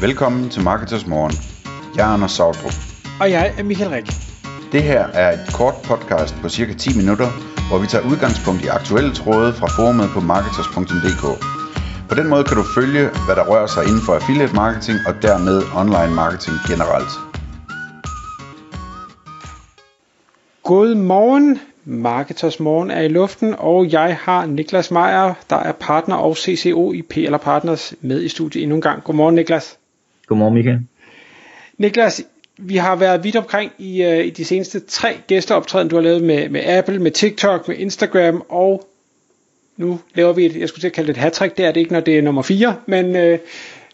Velkommen til Marketers Morgen. Jeg er Anders Sautrup. Og jeg er Michael Rik. Det her er et kort podcast på cirka 10 minutter, hvor vi tager udgangspunkt i aktuelle tråde fra forumet på marketers.dk. På den måde kan du følge, hvad der rører sig inden for affiliate marketing og dermed online marketing generelt. God morgen. Marketers Morgen er i luften, og jeg har Niklas Meier, der er partner og CCO i PL Partners med i studiet endnu en gang. Godmorgen Niklas. Godmorgen Michael. Niklas, vi har været vidt omkring i, uh, i de seneste tre gæsteoptræden, du har lavet med, med Apple, med TikTok, med Instagram, og nu laver vi et, jeg skulle til at kalde det et hat det er det ikke, når det er nummer 4, men uh,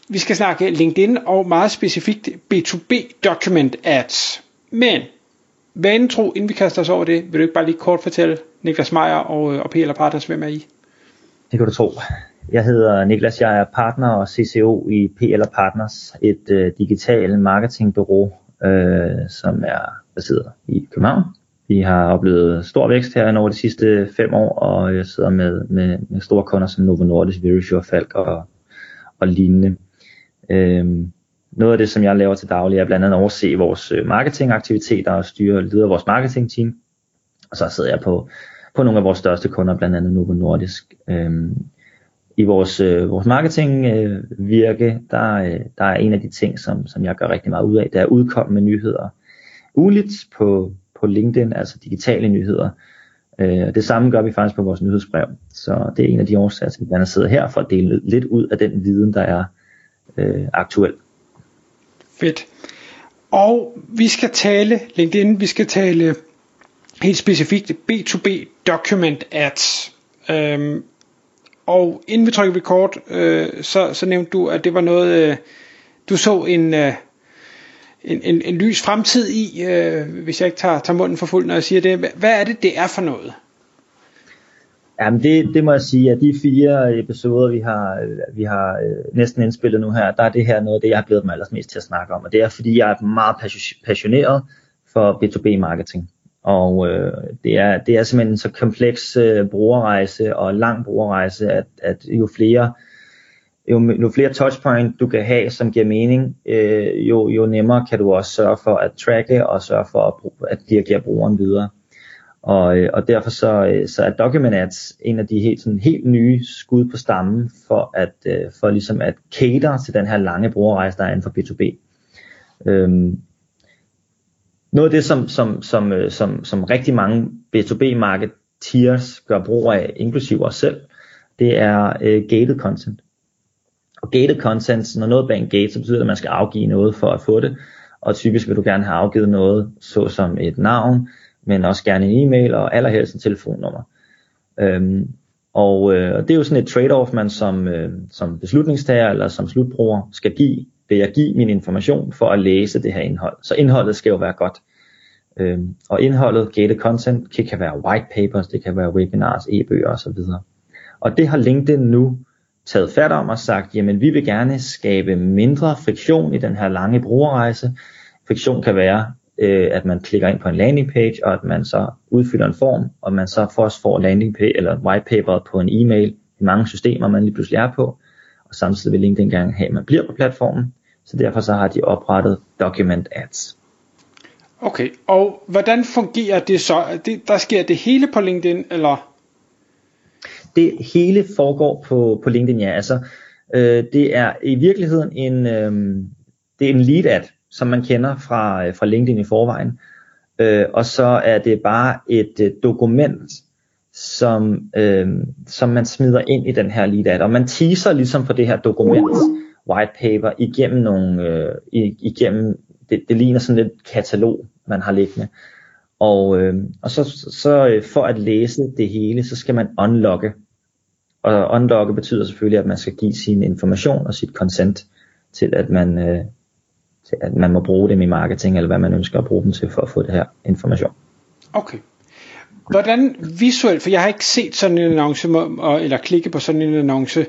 vi skal snakke LinkedIn og meget specifikt B2B document ads. Men Vanen tro, inden vi kaster os over det, vil du ikke bare lige kort fortælle Niklas Meier og, øh, og PL Partners, hvem er I? Det kan du tro. Jeg hedder Niklas, jeg er partner og CCO i PL Partners, et øh, digital marketingbureau, øh, som er baseret i København. Vi har oplevet stor vækst her over de sidste fem år, og jeg sidder med, med, med store kunder som Novo Nordisk, Verisure, Falk og, og lignende. Uh, noget af det, som jeg laver til daglig, er blandt andet at overse vores øh, marketingaktiviteter og styre og lede vores marketingteam. Og så sidder jeg på, på nogle af vores største kunder, blandt andet Novo Nordisk. Øhm, i vores, øh, vores marketingvirke, øh, der, øh, der er en af de ting, som, som jeg gør rigtig meget ud af, det er at udkomme med nyheder ugenligt på, på LinkedIn, altså digitale nyheder. Øh, det samme gør vi faktisk på vores nyhedsbrev. Så det er en af de årsager, at vi sidder her for at dele lidt ud af den viden, der er øh, aktuel. Fedt. Og vi skal tale LinkedIn, vi skal tale helt specifikt B2B document ads. Øhm, og inden vi trykker record, øh, så, så nævnte du, at det var noget, øh, du så en, øh, en, en, en lys fremtid i, øh, hvis jeg ikke tager, tager munden for fuld, når jeg siger det. Hvad er det, det er for noget? Jamen det, det må jeg sige, at de fire episoder, vi har, vi har øh, næsten indspillet nu her, der er det her noget af det, jeg har blevet mig allermest til at snakke om. Og det er fordi, jeg er meget passioneret for B2B marketing. Og øh, det, er, det er simpelthen en så kompleks øh, brugerrejse og lang brugerrejse, at, at jo flere jo, jo flere touchpoint du kan have, som giver mening, øh, jo, jo nemmere kan du også sørge for at tracke og sørge for at, at dirigere brugeren videre. Og, øh, og derfor så, øh, så er Document Ads en af de helt, sådan, helt nye skud på stammen for at, øh, for ligesom at cater til den her lange brugerrejse, der er inden for B2B. Øhm, noget af det, som, som, som, øh, som, som rigtig mange B2B marketeers gør brug af, inklusiv os selv, det er øh, gated content. Og gated content, når noget bag en gate, så betyder det, at man skal afgive noget for at få det. Og typisk vil du gerne have afgivet noget, såsom et navn, men også gerne en e-mail og allerhelst en telefonnummer. Øhm, og øh, det er jo sådan et trade-off, man som, øh, som beslutningstager eller som slutbruger skal give. Vil jeg give min information for at læse det her indhold? Så indholdet skal jo være godt. Øhm, og indholdet, gated content, det kan være white papers, det kan være webinars, e-bøger osv. Og det har LinkedIn nu taget fat om og sagt, jamen vi vil gerne skabe mindre friktion i den her lange brugerrejse. Friktion kan være, øh, at man klikker ind på en landing page, og at man så udfylder en form, og man så først får landing page eller white paper på en e-mail i mange systemer, man lige pludselig er på, og samtidig vil LinkedIn gerne have, at man bliver på platformen, så derfor så har de oprettet document ads. Okay, og hvordan fungerer det så? Det, der sker det hele på LinkedIn, eller? Det hele foregår på, på LinkedIn, ja. Altså, øh, det er i virkeligheden en, øh, det er en lead ad, som man kender fra, øh, fra LinkedIn i forvejen. Øh, og så er det bare et øh, dokument, som, øh, som man smider ind i den her lead ad. Og man teaser ligesom på det her dokument, white paper, igennem nogle, øh, igennem, det, det ligner sådan lidt katalog, man har liggende. Og, øh, og så, så øh, for at læse det hele, så skal man unlocke. Og unlocke betyder selvfølgelig, at man skal give sin information og sit consent til, at man, øh, til at man må bruge dem i marketing, eller hvad man ønsker at bruge dem til for at få det her information. Okay. Hvordan visuelt, for jeg har ikke set sådan en annonce, eller klikke på sådan en annonce,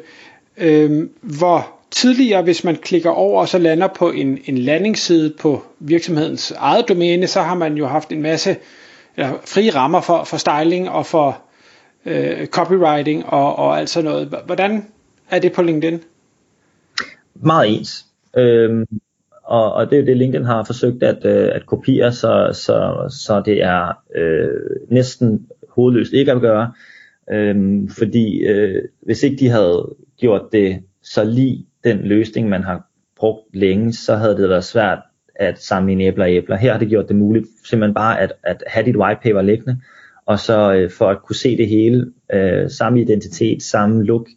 øh, hvor tidligere, hvis man klikker over og så lander på en, en landingsside på virksomhedens eget domæne, så har man jo haft en masse eller frie rammer for, for styling og for øh, copywriting og, og alt sådan noget. Hvordan er det på LinkedIn? Meget ens. Øhm, og, og det er det, LinkedIn har forsøgt at, øh, at kopiere, så, så, så det er øh, næsten hovedløst ikke at gøre. Øhm, fordi øh, hvis ikke de havde gjort det så lige den løsning, man har brugt længe, så havde det været svært at sammenligne æbler og æbler. Her har det gjort det muligt simpelthen bare at, at have dit white paper liggende, og så øh, for at kunne se det hele, øh, samme identitet, samme look,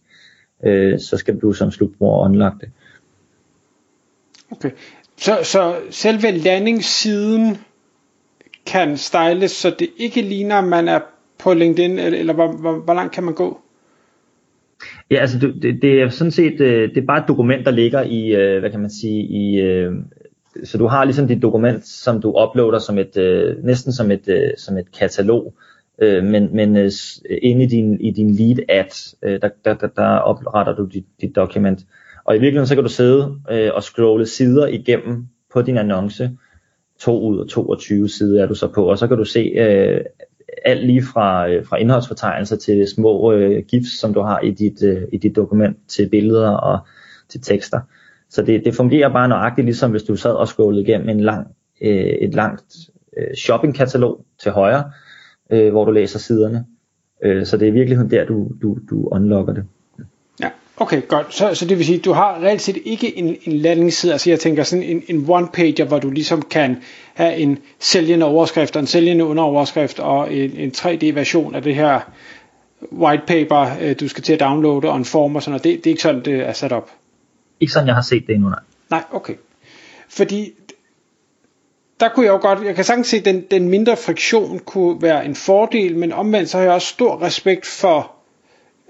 øh, så skal du som slutbruger unlock det. Okay, så, så selve landingssiden kan styles, så det ikke ligner, at man er på LinkedIn, eller, eller hvor, hvor, hvor langt kan man gå? Ja, altså det, det er sådan set, øh, det er bare et dokument, der ligger i, øh, hvad kan man sige, i, øh, så du har ligesom dit dokument, som du uploader som et, næsten som et, som et katalog, men, men inde i din, i din lead ad, der, der, der, der opretter du dit, dit dokument. Og i virkeligheden så kan du sidde øh, og scrolle sider igennem på din annonce, to ud af 22 sider er du så på, og så kan du se øh, alt lige fra, øh, fra indholdsfortegnelser til små øh, gifs, som du har i dit, øh, i dit dokument, til billeder og til tekster. Så det, det fungerer bare nøjagtigt, ligesom hvis du sad og scrollede igennem en lang, øh, et langt øh, shoppingkatalog til højre, øh, hvor du læser siderne. Øh, så det er i virkeligheden der, du, du, du unlocker det. Okay, godt. Så, så det vil sige, at du har reelt set ikke en, en landingsside, altså jeg tænker sådan en, en one-pager, hvor du ligesom kan have en sælgende overskrift og en sælgende underoverskrift og en, en 3D-version af det her white paper, øh, du skal til at downloade og en form og sådan noget. Det, det er ikke sådan, det er sat op? Ikke sådan, jeg har set det endnu, nej. Nej, okay. Fordi der kunne jeg jo godt, jeg kan sagtens se, at den, den mindre friktion kunne være en fordel, men omvendt så har jeg også stor respekt for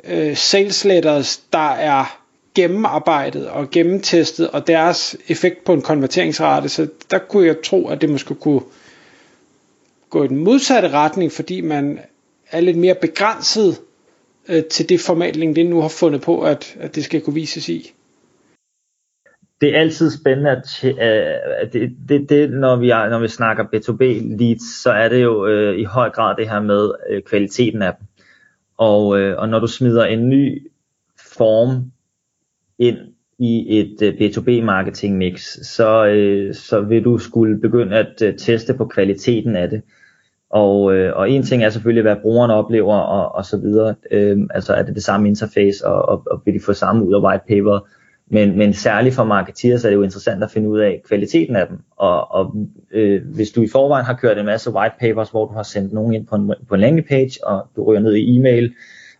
øh, sales letters, der er gennemarbejdet og gennemtestet, og deres effekt på en konverteringsrate, så der kunne jeg tro, at det måske kunne gå i den modsatte retning, fordi man er lidt mere begrænset øh, til det format, LinkedIn nu har fundet på, at, at det skal kunne vises i. Det er altid spændende, at, øh, det, det, det, når, vi er, når vi snakker B2B leads, så er det jo øh, i høj grad det her med øh, kvaliteten af dem. Og, øh, og når du smider en ny form ind i et øh, B2B marketing mix, så, øh, så vil du skulle begynde at øh, teste på kvaliteten af det. Og, øh, og en ting er selvfølgelig, hvad brugeren oplever og, og så videre. Øh, altså er det det samme interface, og, og, og vil de få samme ud af white paper. Men, men særligt for marketeers er det jo interessant at finde ud af kvaliteten af dem. Og, og øh, hvis du i forvejen har kørt en masse white papers, hvor du har sendt nogen ind på en, på en landing page, og du ryger ned i e-mail,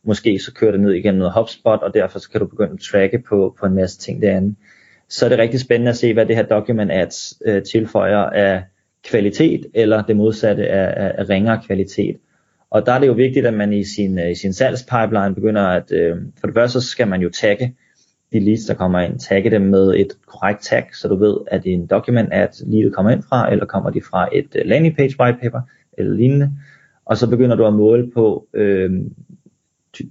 måske så kører det ned igennem noget HubSpot, og derfor så kan du begynde at tracke på, på en masse ting derinde. Så er det rigtig spændende at se, hvad det her document ads øh, tilføjer af kvalitet, eller det modsatte af, af, af ringere kvalitet. Og der er det jo vigtigt, at man i sin, øh, i sin salgspipeline begynder at, øh, for det første så skal man jo tagge de leads, der kommer ind, tagge dem med et korrekt tag, så du ved, at det er en document, at leadet kommer ind fra, eller kommer de fra et øh, landing page white paper, eller lignende. Og så begynder du at måle på, øh,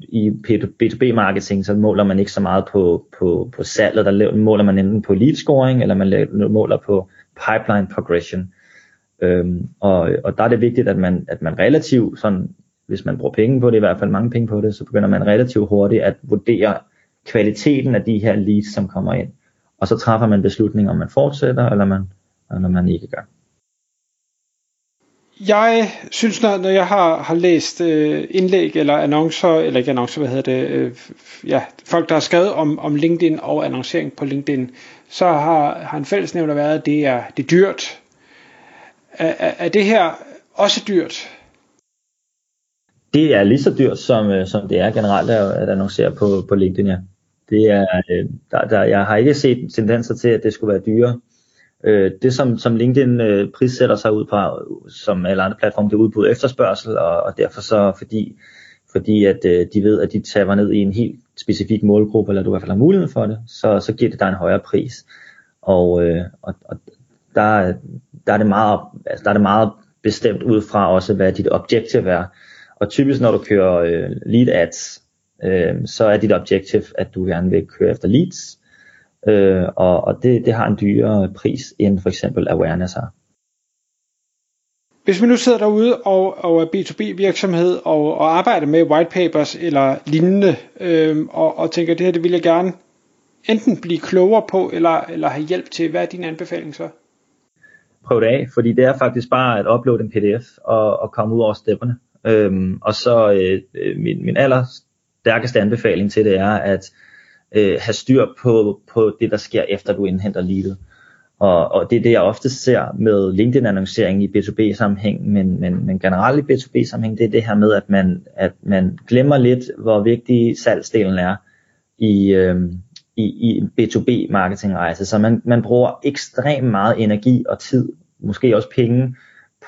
i B2B marketing, så måler man ikke så meget på, på, på salget, der måler man enten på lead scoring, eller man måler på pipeline progression. Øhm, og, og der er det vigtigt, at man, at man relativt, sådan, hvis man bruger penge på det, i hvert fald mange penge på det, så begynder man relativt hurtigt at vurdere kvaliteten af de her leads, som kommer ind. Og så træffer man beslutning, om man fortsætter, eller man, eller man ikke gør. Jeg synes, når, når jeg har, har læst øh, indlæg eller annoncer, eller ikke annoncer, hvad hedder det, øh, ja, folk der har skrevet om, om LinkedIn og annoncering på LinkedIn, så har, har en fællesnævner været, at det er, det er dyrt. Er, er, er det her også dyrt? Det er lige så dyrt, som, øh, som det er generelt at annoncere på, på LinkedIn, ja. Det er, øh, der, der, jeg har ikke set tendenser til, at det skulle være dyrere. Øh, det som, som LinkedIn øh, prissætter sig ud på, som alle andre platforme, det er udbud efterspørgsel, og, og derfor så, fordi, fordi at øh, de ved, at de tager ned i en helt specifik målgruppe, eller du i hvert fald har mulighed for det, så, så giver det dig en højere pris. Og, øh, og, og der, der, er det meget, altså, der er det meget bestemt ud fra også, hvad dit objektiv er. Og typisk når du kører øh, lead ads, øh, så er dit objektiv, at du gerne vil køre efter leads, øh, og, og det, det har en dyrere pris end for eksempel awareness har. Hvis man nu sidder derude og, og er B2B virksomhed og, og arbejder med white papers eller lignende, øh, og, og tænker, det her det vil jeg gerne enten blive klogere på, eller, eller have hjælp til, hvad er din anbefaling så? Prøv det af, fordi det er faktisk bare at uploade en pdf og, og komme ud over stepperne. Øhm, og så øh, min, min aller stærkeste anbefaling til det er at øh, have styr på, på det, der sker efter du indhenter leadet. Og, og det er det, jeg ofte ser med LinkedIn-annoncering i B2B-sammenhæng, men, men, men generelt i B2B-sammenhæng, det er det her med, at man, at man glemmer lidt, hvor vigtig salgsdelen er i, øh, i, i en B2B-marketingrejse. Så man, man bruger ekstremt meget energi og tid, måske også penge,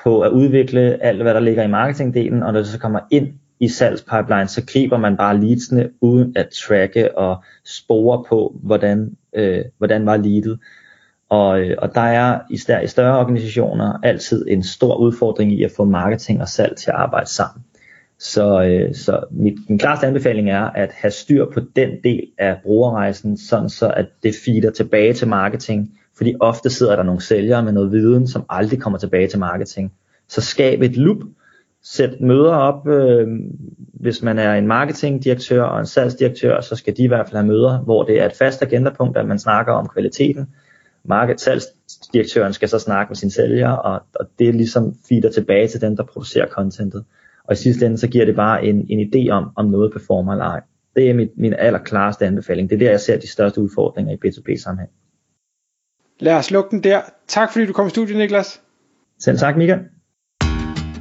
på at udvikle alt, hvad der ligger i marketingdelen, og når det så kommer ind i salgspipeline, så griber man bare leadsene uden at tracke og spore på, hvordan, øh, hvordan var leadet. Og, øh, og der er især i større organisationer altid en stor udfordring i at få marketing og salg til at arbejde sammen. Så, øh, så mit, min klareste anbefaling er at have styr på den del af brugerrejsen, sådan så at det feeder tilbage til marketing, fordi ofte sidder der nogle sælgere med noget viden, som aldrig kommer tilbage til marketing. Så skab et loop, sæt møder op, øh, hvis man er en marketingdirektør og en salgsdirektør, så skal de i hvert fald have møder, hvor det er et fast agendapunkt, at man snakker om kvaliteten. Market, salgsdirektøren skal så snakke med sine sælgere, og, og det ligesom feeder tilbage til dem, der producerer contentet. Og i sidste ende, så giver det bare en, en idé om, om noget performer eller ej. Det er mit, min allerklareste anbefaling. Det er der, jeg ser de største udfordringer i B2B-sammenhæng. Lad os lukke den der. Tak fordi du kom i studiet, Niklas. Selv tak, Mika.